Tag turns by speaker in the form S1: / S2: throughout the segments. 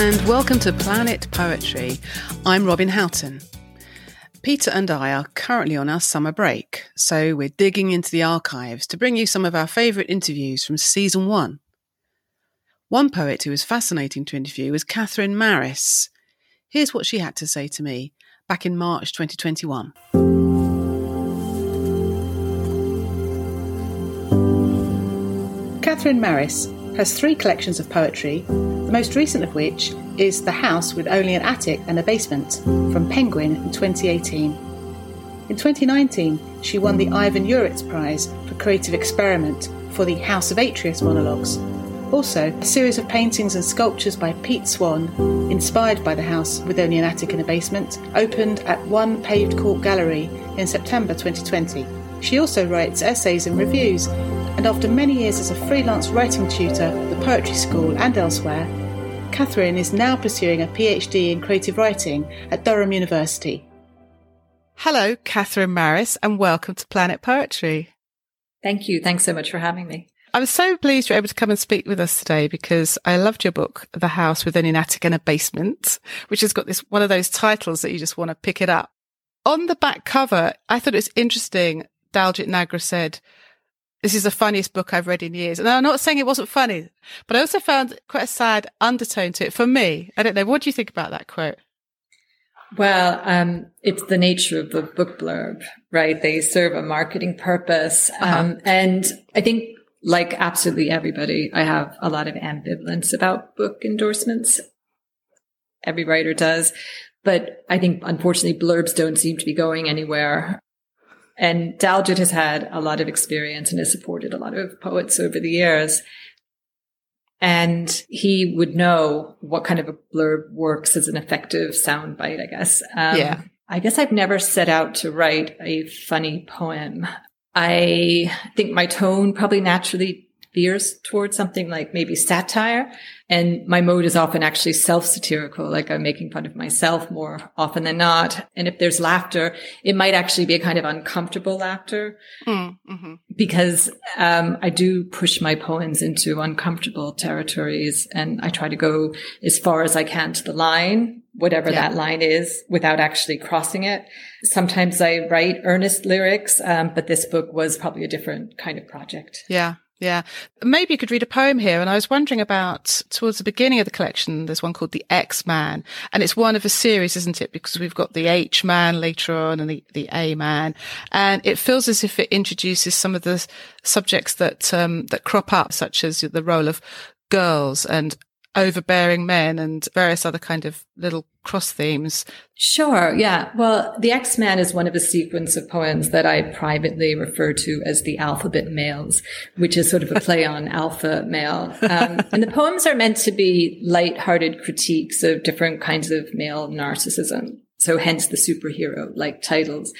S1: and welcome to Planet Poetry. I'm Robin Houghton. Peter and I are currently on our summer break, so we're digging into the archives to bring you some of our favourite interviews from season one. One poet who was fascinating to interview was Kathryn Maris. Here's what she had to say to me back in March 2021. Kathryn Maris has three collections of poetry, the most recent of which is The House with Only an Attic and a Basement from Penguin in 2018. In 2019, she won the Ivan Juritz Prize for Creative Experiment for the House of Atreus monologues. Also, a series of paintings and sculptures by Pete Swan, inspired by the house with only an attic and a basement, opened at One Paved Court Gallery in September 2020. She also writes essays and reviews and after many years as a freelance writing tutor at the Poetry School and elsewhere, Kathryn is now pursuing a PhD in creative writing at Durham University. Hello, Kathryn Maris, and welcome to Planet Poetry.
S2: Thank you. Thanks so much for having me.
S1: I'm so pleased you're able to come and speak with us today because I loved your book, The House with an Attic and a Basement, which has got this one of those titles that you just want to pick it up. On the back cover, I thought it was interesting. Daljit Nagra said, this is the funniest book I've read in years. And I'm not saying it wasn't funny, but I also found quite a sad undertone to it for me. I don't know. What do you think about that quote?
S2: Well, um, it's the nature of the book blurb, right? They serve a marketing purpose. Uh-huh. Um, and I think like absolutely everybody, I have a lot of ambivalence about book endorsements. Every writer does. But I think unfortunately blurbs don't seem to be going anywhere. And Daljit has had a lot of experience and has supported a lot of poets over the years. And he would know what kind of a blurb works as an effective soundbite, I guess.
S1: Um, yeah.
S2: I guess I've never set out to write a funny poem. I think my tone probably naturally veers towards something like maybe satire. And my mode is often actually self-satirical, like I'm making fun of myself more often than not. And if there's laughter, it might actually be a kind of uncomfortable laughter mm, mm-hmm. because um, I do push my poems into uncomfortable territories and I try to go as far as I can to the line, whatever yeah. that line is, without actually crossing it. Sometimes I write earnest lyrics, um, but this book was probably a different kind of project.
S1: Yeah. Yeah. Maybe you could read a poem here. And I was wondering about towards the beginning of the collection, there's one called The X Man. And it's one of a series, isn't it? Because we've got the H man later on and the, the A man. And it feels as if it introduces some of the subjects that, um, that crop up, such as the role of girls and overbearing men and various other kind of little cross themes.
S2: Sure. Yeah. Well, the X-Man is one of a sequence of poems that I privately refer to as the alphabet males, which is sort of a play on alpha male. Um, and the poems are meant to be light-hearted critiques of different kinds of male narcissism. So hence the superhero like titles.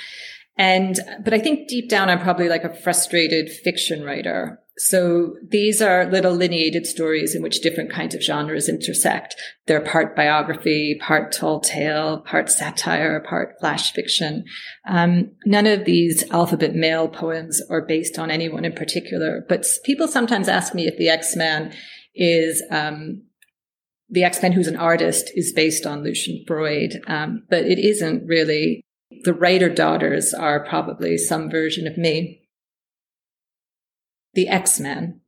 S2: And, but I think deep down, I'm probably like a frustrated fiction writer so these are little lineated stories in which different kinds of genres intersect. They're part biography, part tall tale, part satire, part flash fiction. Um, none of these alphabet male poems are based on anyone in particular, but people sometimes ask me if the X-Man is, um, the X-Man who's an artist is based on Lucian Freud. Um, but it isn't really. The writer daughters are probably some version of me the X-Man.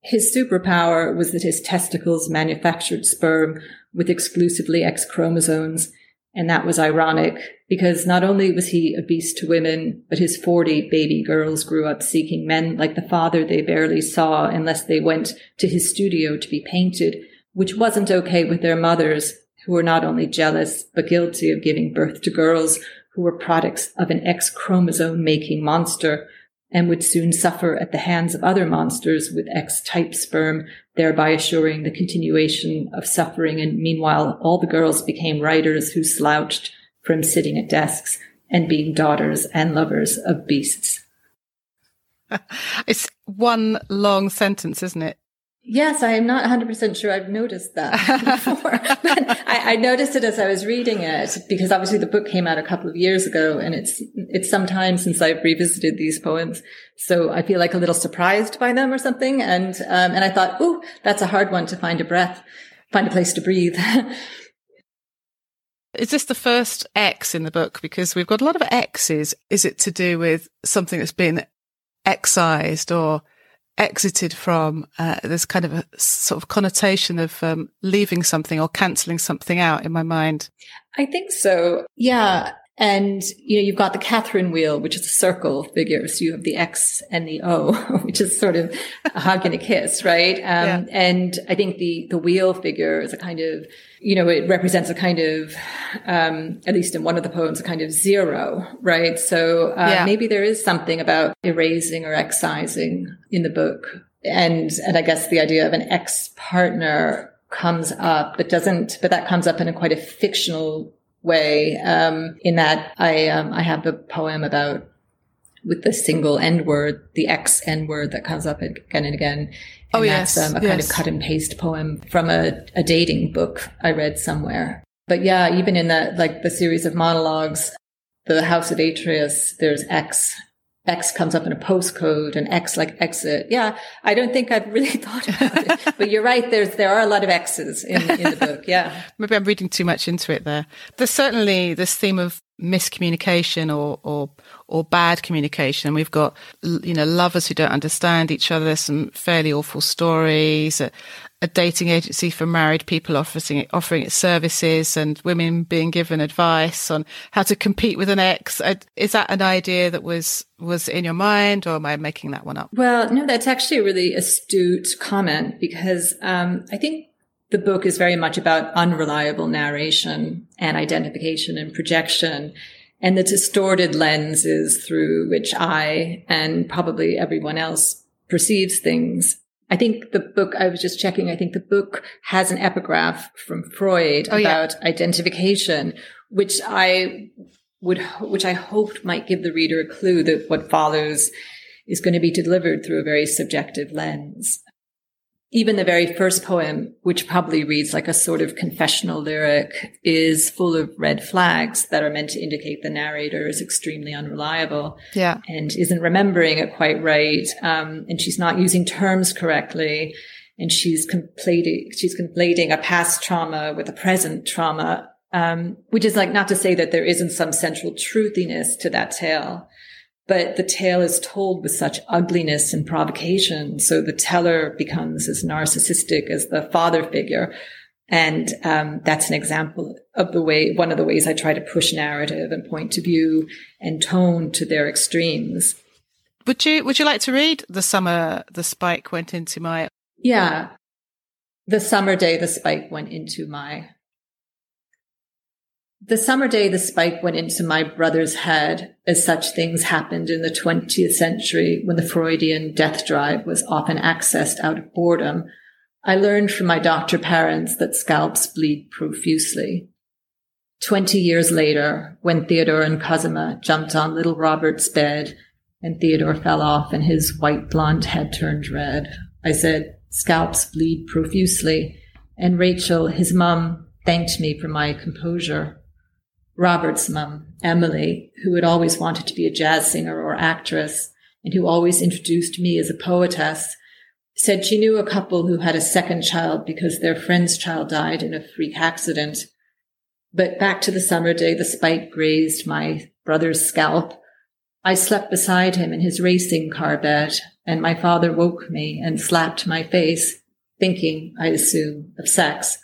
S2: His superpower was that his testicles manufactured sperm with exclusively X chromosomes. And that was ironic because not only was he a beast to women, but his 40 baby girls grew up seeking men like the father they barely saw unless they went to his studio to be painted, which wasn't okay with their mothers, who were not only jealous, but guilty of giving birth to girls who were products of an X chromosome making monster and would soon suffer at the hands of other monsters with X-type sperm, thereby assuring the continuation of suffering. And meanwhile, all the girls became writers who slouched from sitting at desks and being daughters and lovers of beasts.
S1: it's one long sentence, isn't it?
S2: Yes, I am not 100% sure I've noticed that before. I, I, noticed it as I was reading it because obviously the book came out a couple of years ago and it's, it's some time since I've revisited these poems. So I feel like a little surprised by them or something. And, um, and I thought, oh, that's a hard one to find a breath. find a place to breathe.
S1: Is this the first X in the book? Because we've got a lot of X's. Is it to do with something that's been excised or exited from? Uh, there's kind of a sort of connotation of um, leaving something or cancelling something out in my mind.
S2: I think so. Yeah. And, you know, you've got the Catherine wheel, which is a circle figure. So you have the X and the O, which is sort of a hug and a kiss, right? Um, yeah. and I think the, the wheel figure is a kind of, you know, it represents a kind of, um, at least in one of the poems, a kind of zero, right? So, uh, yeah. maybe there is something about erasing or excising in the book. And, and I guess the idea of an ex partner comes up, but doesn't, but that comes up in a quite a fictional way. Um, in that I, um, I have a poem about with the single N word, the X N word that comes up again and again.
S1: Oh, and oh, yes.
S2: That's um, a
S1: yes.
S2: kind of cut and paste poem from a, a dating book I read somewhere. But yeah, even in that, like the series of monologues, the House of Atreus, there's X X comes up in a postcode and X like exit. Uh, yeah. I don't think I've really thought about it, but you're right. There's, there are a lot of X's in, in the book. Yeah.
S1: Maybe I'm reading too much into it there. There's certainly this theme of miscommunication or, or, or bad communication. And we've got, you know, lovers who don't understand each other. Some fairly awful stories a dating agency for married people offering offering its services and women being given advice on how to compete with an ex. Uh, is that an idea that was was in your mind, or am I making that one up?
S2: Well, no, that's actually a really astute comment because um, I think the book is very much about unreliable narration and identification and projection. And the distorted lenses through which I and probably everyone else perceives things I think the book, I was just checking, I think the book has an epigraph from Freud oh, about yeah. identification, which I would, which I hoped might give the reader a clue that what follows is going to be delivered through a very subjective lens even the very first poem, which probably reads like a sort of confessional lyric, is full of red flags that are meant to indicate the narrator is extremely unreliable.
S1: Yeah.
S2: And isn't remembering it quite right. Um, and she's not using terms correctly. And she's conflating, she's conflating a past trauma with a present trauma. Um, which is like not to say that there isn't some central truthiness to that tale, but the tale is told with such ugliness and provocation. So the teller becomes as narcissistic as the father figure. And um, that's an example of the way, one of the ways I try to push narrative and point of view and tone to their extremes.
S1: Would you Would you like to read the summer the spike went into my?
S2: Yeah, the summer day the spike went into my the summer day the spike went into my brother's head, as such things happened in the 20th century when the Freudian death drive was often accessed out of boredom, I learned from my doctor parents that scalps bleed profusely. Twenty years later, when Theodore and Cosima jumped on little Robert's bed and Theodore fell off and his white blonde head turned red, I said, scalps bleed profusely. And Rachel, his mum, thanked me for my composure. Robert's mum, Emily, who had always wanted to be a jazz singer or actress and who always introduced me as a poetess, said she knew a couple who had a second child because their friend's child died in a freak accident. But back to the summer day, the spike grazed my brother's scalp. I slept beside him in his racing car bed, and my father woke me and slapped my face, thinking, I assume, of sex,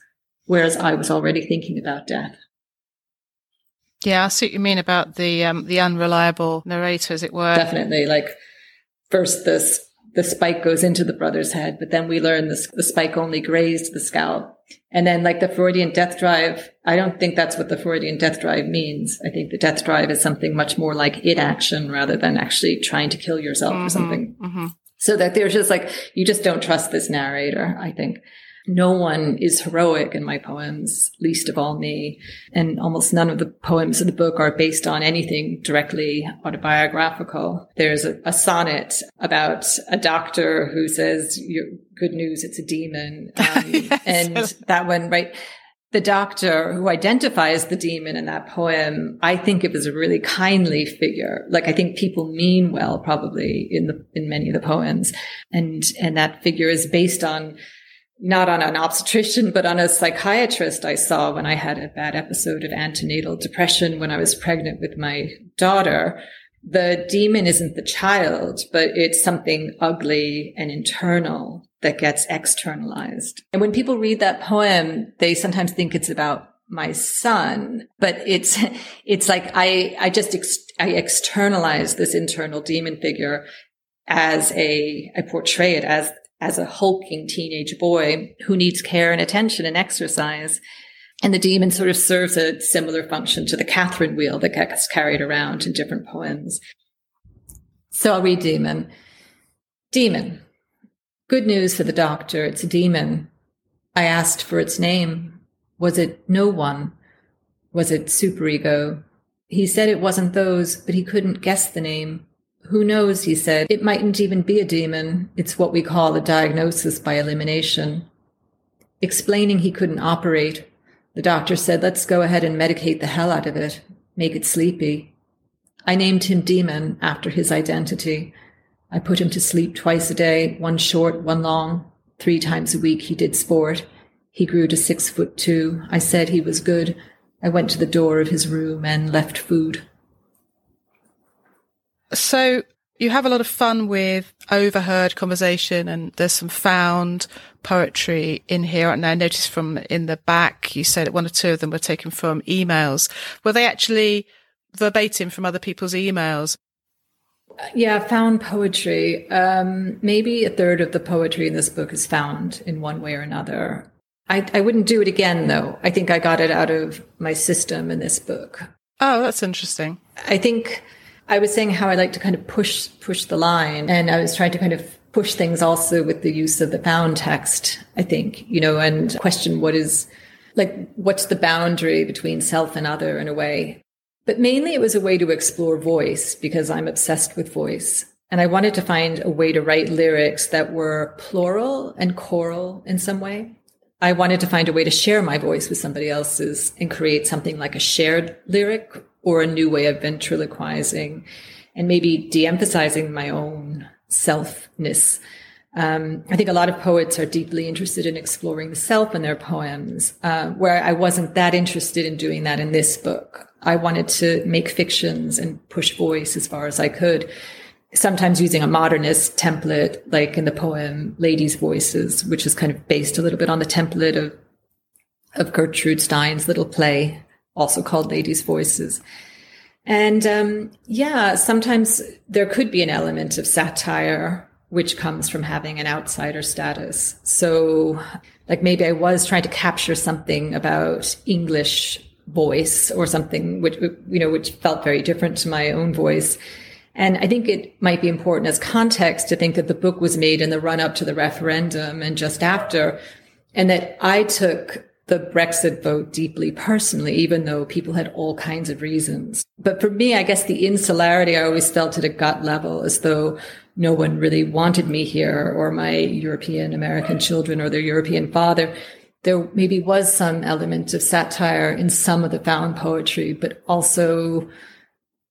S2: whereas I was already thinking about death.
S1: Yeah, I see what you mean about the um, the unreliable narrator, as it were.
S2: Definitely. Like first this the spike goes into the brother's head, but then we learn this, the spike only grazed the scalp. And then like the Freudian death drive, I don't think that's what the Freudian death drive means. I think the death drive is something much more like id action rather than actually trying to kill yourself mm-hmm, or something. Mm-hmm. So that there's just like, you just don't trust this narrator, I think. No one is heroic in my poems, least of all me. And almost none of the poems in the book are based on anything directly autobiographical. There's a, a sonnet about a doctor who says, good news, it's a demon. Um, yes. And that one, right? the doctor who identifies the demon in that poem, I think it was a really kindly figure. Like I think people mean well probably in the in many of the poems. And and that figure is based on not on an obstetrician, but on a psychiatrist I saw when I had a bad episode of antenatal depression when I was pregnant with my daughter. The demon isn't the child, but it's something ugly and internal that gets externalized. And when people read that poem, they sometimes think it's about my son, but it's, it's like I, I just, ex- I externalize this internal demon figure as a, I portray it as, as a hulking teenage boy who needs care and attention and exercise. And the demon sort of serves a similar function to the Catherine wheel that gets carried around in different poems. So I'll read demon. Demon. Good news for the doctor. It's a demon. I asked for its name. Was it no one? Was it superego? He said it wasn't those, but he couldn't guess the name. Who knows, he said. It mightn't even be a demon. It's what we call a diagnosis by elimination. Explaining he couldn't operate, the doctor said, let's go ahead and medicate the hell out of it, make it sleepy. I named him Demon after his identity. I put him to sleep twice a day, one short, one long. Three times a week he did sport. He grew to six foot two. I said he was good. I went to the door of his room and left food.
S3: So you have a lot of fun with overheard conversation and there's some found poetry in here. And I noticed from in the back, you said that one or two of them were taken from emails. Were they actually verbatim from other people's emails?
S2: Yeah, found poetry. Um, maybe a third of the poetry in this book is found in one way or another. I, I wouldn't do it again, though. I think I got it out of my system in this book.
S3: Oh, that's interesting.
S2: I think I was saying how I like to kind of push push the line, and I was trying to kind of push things also with the use of the found text. I think you know, and question what is like what's the boundary between self and other in a way. But mainly, it was a way to explore voice because I'm obsessed with voice. And I wanted to find a way to write lyrics that were plural and choral in some way. I wanted to find a way to share my voice with somebody else's and create something like a shared lyric or a new way of ventriloquizing and maybe de-emphasizing my own selfness. Um, I think a lot of poets are deeply interested in exploring the self in their poems, uh, where I wasn't that interested in doing that in this book. I wanted to make fictions and push voice as far as I could, sometimes using a modernist template, like in the poem Ladies' Voices, which is kind of based a little bit on the template of, of Gertrude Stein's little play also called Ladies' Voices. And um, yeah, sometimes there could be an element of satire which comes from having an outsider status. So, like maybe I was trying to capture something about English voice or something which you know which felt very different to my own voice. And I think it might be important as context to think that the book was made in the run up to the referendum and just after, and that I took the Brexit vote deeply personally, even though people had all kinds of reasons. But for me, I guess the insularity I always felt at a gut level as though no one really wanted me here or my European American children or their European father. There maybe was some element of satire in some of the found poetry, but also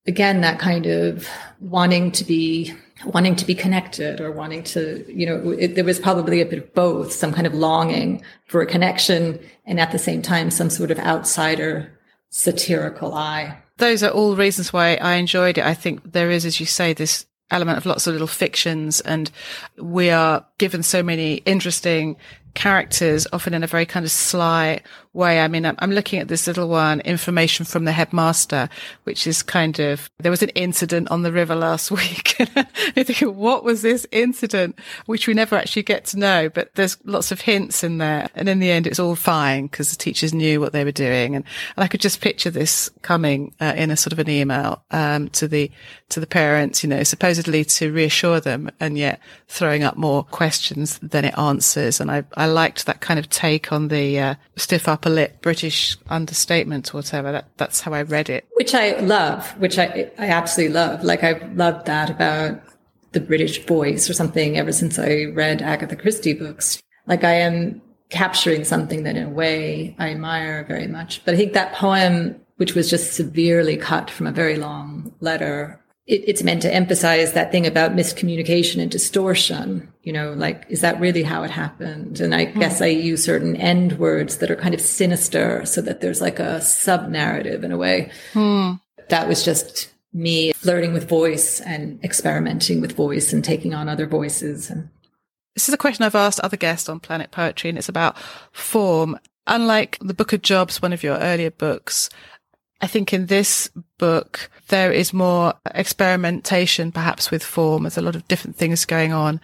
S2: again, that kind of wanting to be wanting to be connected or wanting to, you know, it, there was probably a bit of both, some kind of longing for a connection and at the same time, some sort of outsider satirical eye.
S3: Those are all reasons why I enjoyed it. I think there is, as you say, this element of lots of little fictions and we are given so many interesting characters, often in a very kind of sly way. I mean, I'm, looking at this little one, information from the headmaster, which is kind of, there was an incident on the river last week. I think, what was this incident? Which we never actually get to know, but there's lots of hints in there. And in the end, it's all fine because the teachers knew what they were doing. And, and I could just picture this coming uh, in a sort of an email, um, to the, to the parents, you know, supposedly to reassure them and yet throwing up more questions than it answers. And I liked that kind of take on the, uh, stiff upper lip British understatement or whatever. That, that's how I read it.
S2: Which I love, which I, I absolutely love. Like I've loved that about the British voice or something ever since I read Agatha Christie books. Like I am capturing something that in a way I admire very much. But I think that poem, which was just severely cut from a very long letter, it, it's meant to emphasize that thing about miscommunication and distortion. You know, like, is that really how it happened? And I mm. guess I use certain end words that are kind of sinister so that there's like a sub narrative in a way. Mm. That was just me flirting with voice and experimenting with voice and taking on other voices. And
S3: this is a question I've asked other guests on Planet Poetry, and it's about form. Unlike the Book of Jobs, one of your earlier books, I think in this book, there is more experimentation, perhaps with form. There's a lot of different things going on.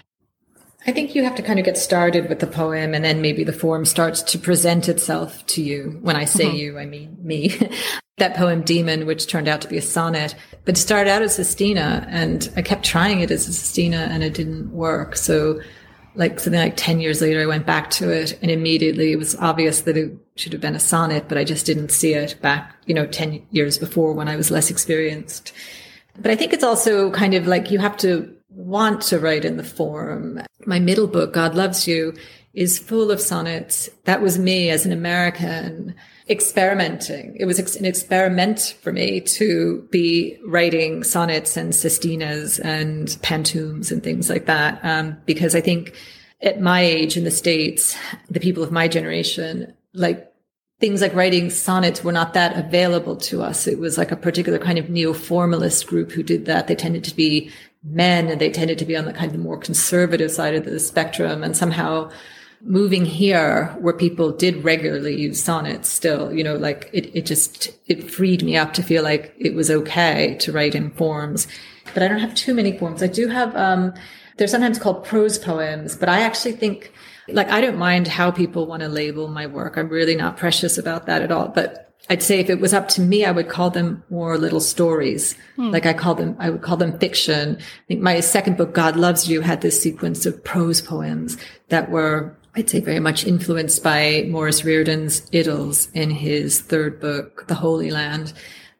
S2: I think you have to kind of get started with the poem and then maybe the form starts to present itself to you. When I say mm-hmm. you, I mean me. that poem Demon, which turned out to be a sonnet, but it started out as Sestina and I kept trying it as a Sestina and it didn't work. So like something like 10 years later, I went back to it and immediately it was obvious that it should have been a sonnet, but I just didn't see it back, you know, 10 years before when I was less experienced. But I think it's also kind of like you have to want to write in the form. My middle book, God Loves You, is full of sonnets. That was me as an American experimenting. It was an experiment for me to be writing sonnets and sestinas and pantoums and things like that. Um, because I think at my age in the States, the people of my generation, like things like writing sonnets were not that available to us. It was like a particular kind of neo-formalist group who did that. They tended to be men and they tended to be on the kind of more conservative side of the spectrum and somehow moving here where people did regularly use sonnets still, you know, like it, it just, it freed me up to feel like it was okay to write in forms. But I don't have too many forms. I do have, um, they're sometimes called prose poems, but I actually think, like, I don't mind how people want to label my work. I'm really not precious about that at all. But I'd say if it was up to me, I would call them more little stories. Hmm. Like I call them, I would call them fiction. I think my second book, God Loves You, had this sequence of prose poems that were I'd say very much influenced by Maurice Riordan's Idylls in his third book, The Holy Land.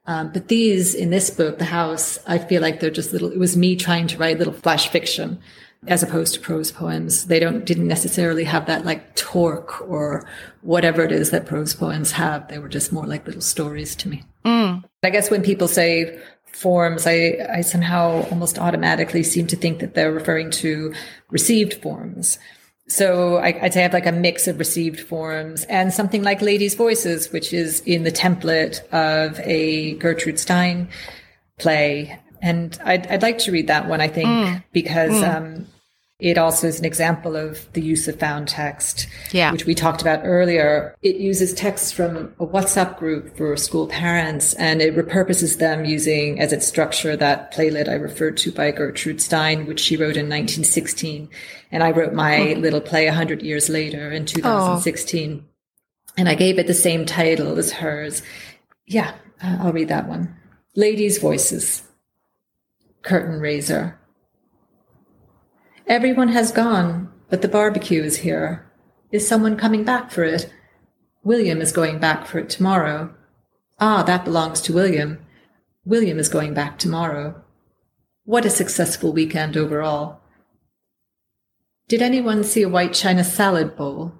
S2: Um, but these in this book, The House, I feel like they're just little, it was me trying to write little flash fiction as opposed to prose poems. They don't, didn't necessarily have that like torque or whatever it is that prose poems have. They were just more like little stories to me. Mm. I guess when people say forms, I, I somehow almost automatically seem to think that they're referring to received forms. So I, would say I have like a mix of received forms and something like Ladies' Voices, which is in the template of a Gertrude Stein play. And I'd, I'd like to read that one, I think, mm. because mm. Um, it also is an example of the use of found text, yeah. which we talked about earlier. It uses texts from a WhatsApp group for school parents and it repurposes them using as its structure that playlet I referred to by Gertrude Stein, which she wrote in 1916. And I wrote my oh. little play 100 years later in 2016. Oh. And I gave it the same title as hers. Yeah, uh, I'll read that one. Ladies' Voices. Curtain Raiser. Everyone has gone, but the barbecue is here. Is someone coming back for it? William is going back for it tomorrow. Ah, that belongs to William. William is going back tomorrow. What a successful weekend overall. Did anyone see a white china salad bowl?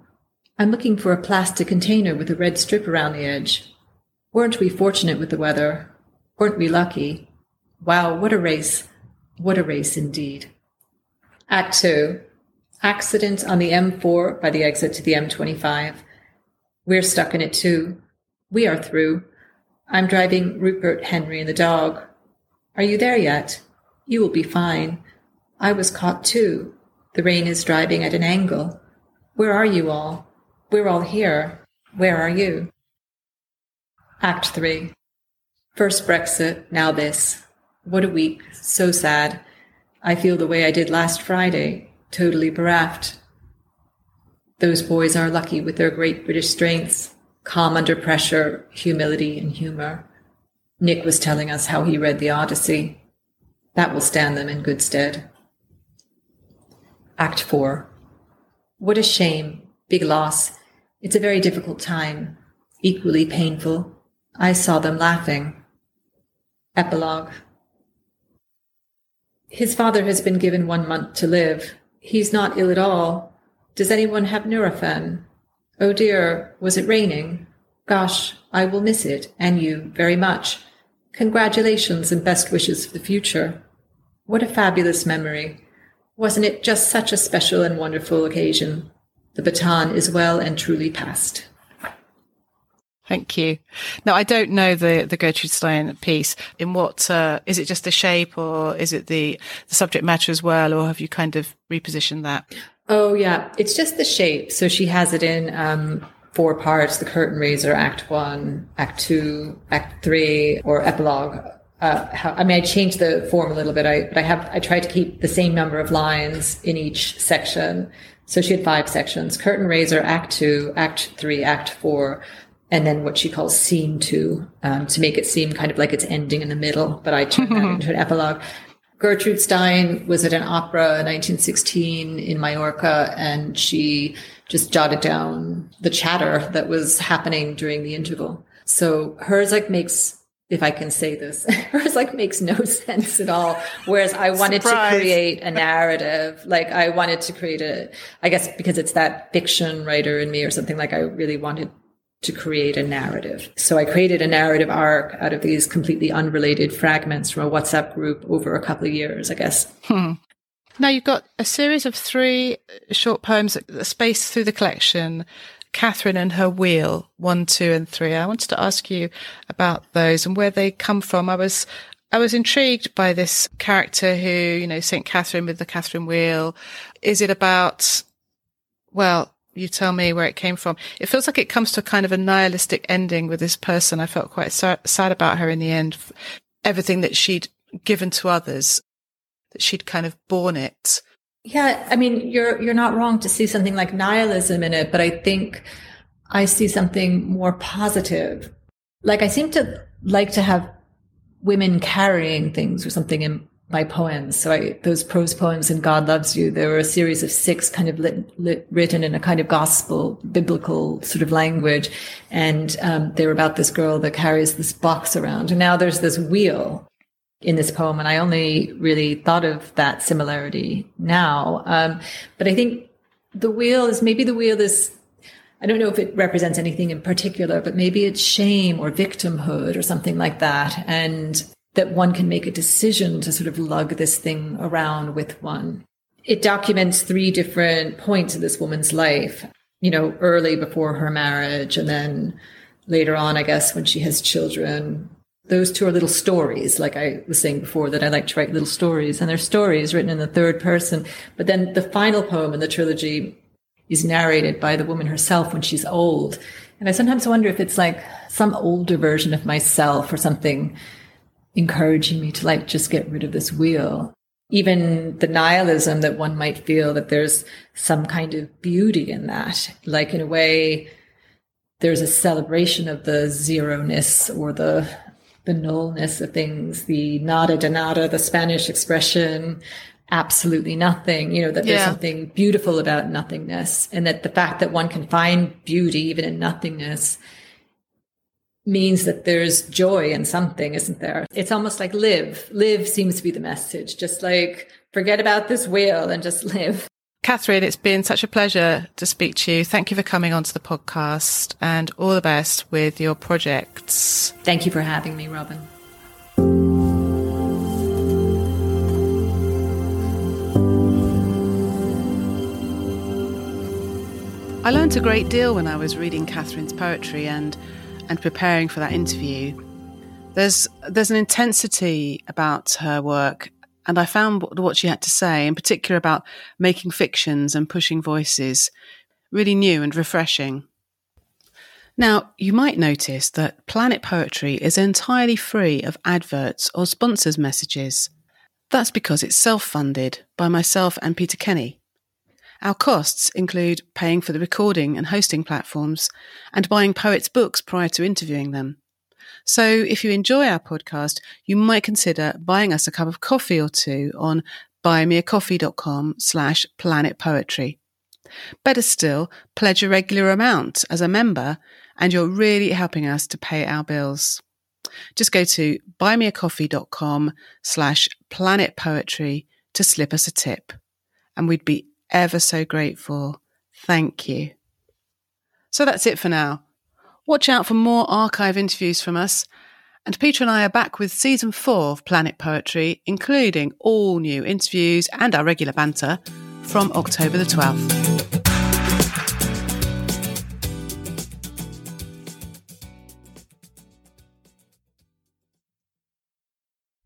S2: I'm looking for a plastic container with a red strip around the edge. Weren't we fortunate with the weather? Weren't we lucky? Wow, what a race. What a race indeed. Act two accident on the M4 by the exit to the M25. We're stuck in it too. We are through. I'm driving Rupert, Henry, and the dog. Are you there yet? You will be fine. I was caught too. The rain is driving at an angle. Where are you all? We're all here. Where are you? Act three. First Brexit, now this. What a week. So sad. I feel the way I did last Friday, totally bereft. Those boys are lucky with their great British strengths, calm under pressure, humility, and humor. Nick was telling us how he read the Odyssey. That will stand them in good stead. Act 4. What a shame. Big loss. It's a very difficult time. Equally painful. I saw them laughing. Epilogue. His father has been given one month to live. He's not ill at all. Does anyone have Nurofen? Oh dear, was it raining? Gosh, I will miss it, and you, very much. Congratulations and best wishes for the future. What a fabulous memory. Wasn't it just such a special and wonderful occasion? The baton is well and truly passed.
S3: Thank you. Now, I don't know the, the Gertrude Stein piece. In what, uh, is it just the shape or is it the, the subject matter as well? Or have you kind of repositioned that?
S2: Oh, yeah. It's just the shape. So she has it in, um, four parts, the curtain raiser, act one, act two, act three, or epilogue. Uh, how, I mean, I changed the form a little bit, I, but I have, I tried to keep the same number of lines in each section. So she had five sections, curtain raiser, act two, act three, act four, and then what she calls scene two um, to make it seem kind of like it's ending in the middle. But I turned that into an epilogue. Gertrude Stein was at an opera in 1916 in Mallorca, and she just jotted down the chatter that was happening during the interval. So hers like makes, if I can say this, hers like makes no sense at all. Whereas I wanted Surprise. to create a narrative, like I wanted to create a, I guess because it's that fiction writer in me or something like I really wanted to create a narrative. So I created a narrative arc out of these completely unrelated fragments from a WhatsApp group over a couple of years, I guess.
S3: Hmm. Now you've got a series of three short poems spaced through the collection. Catherine and her wheel, one, two, and three. I wanted to ask you about those and where they come from. I was, I was intrigued by this character who, you know, St. Catherine with the Catherine wheel. Is it about, well, you tell me where it came from. It feels like it comes to a kind of a nihilistic ending with this person. I felt quite sad about her in the end. Everything that she'd given to others, that she'd kind of borne it.
S2: Yeah, I mean, you're you're not wrong to see something like nihilism in it, but I think I see something more positive. Like I seem to like to have women carrying things or something in my poems. So I, those prose poems in God Loves You, there were a series of six kind of lit, lit, written in a kind of gospel, biblical sort of language. And um, they were about this girl that carries this box around. And now there's this wheel in this poem. And I only really thought of that similarity now. Um, but I think the wheel is maybe the wheel is I don't know if it represents anything in particular, but maybe it's shame or victimhood or something like that. And that one can make a decision to sort of lug this thing around with one. It documents three different points in this woman's life, you know, early before her marriage and then later on, I guess, when she has children. Those two are little stories, like I was saying before, that I like to write little stories, and they're stories written in the third person. But then the final poem in the trilogy is narrated by the woman herself when she's old. And I sometimes wonder if it's like some older version of myself or something encouraging me to like just get rid of this wheel. Even the nihilism that one might feel that there's some kind of beauty in that. Like in a way, there's a celebration of the zeroness or the the nullness of things, the nada de nada, the Spanish expression, absolutely nothing, you know, that there's yeah. something beautiful about nothingness and that the fact that one can find beauty even in nothingness means that there's joy in something, isn't there? It's almost like live. Live seems to be the message. Just like forget about this wheel and just live.
S3: Kathryn, it's been such a pleasure to speak to you. Thank you for coming onto the podcast and all the best with your projects.
S2: Thank you for having me, Robin.
S3: I learned a great deal when I was reading Kathryn's poetry and and preparing for that interview, there's there's an intensity about her work, and I found what she had to say, in particular about making fictions and pushing voices, really new and refreshing. Now, you might notice that Planet Poetry is entirely free of adverts or sponsors messages. That's because it's self funded by myself and Peter Kenny. Our costs include paying for the recording and hosting platforms and buying poets' books prior to interviewing them. So if you enjoy our podcast, you might consider buying us a cup of coffee or two on buymeacoffee.com slash planetpoetry. Better still, pledge a regular amount as a member and you're really helping us to pay our bills. Just go to buymeacoffee.com slash planetpoetry to slip us a tip. And we'd be ever so grateful. Thank you. So that's it for now. Watch out for more archive interviews from us.
S1: And Peter and I are back with season four of Planet Poetry, including all new interviews and our regular banter from October the 12th.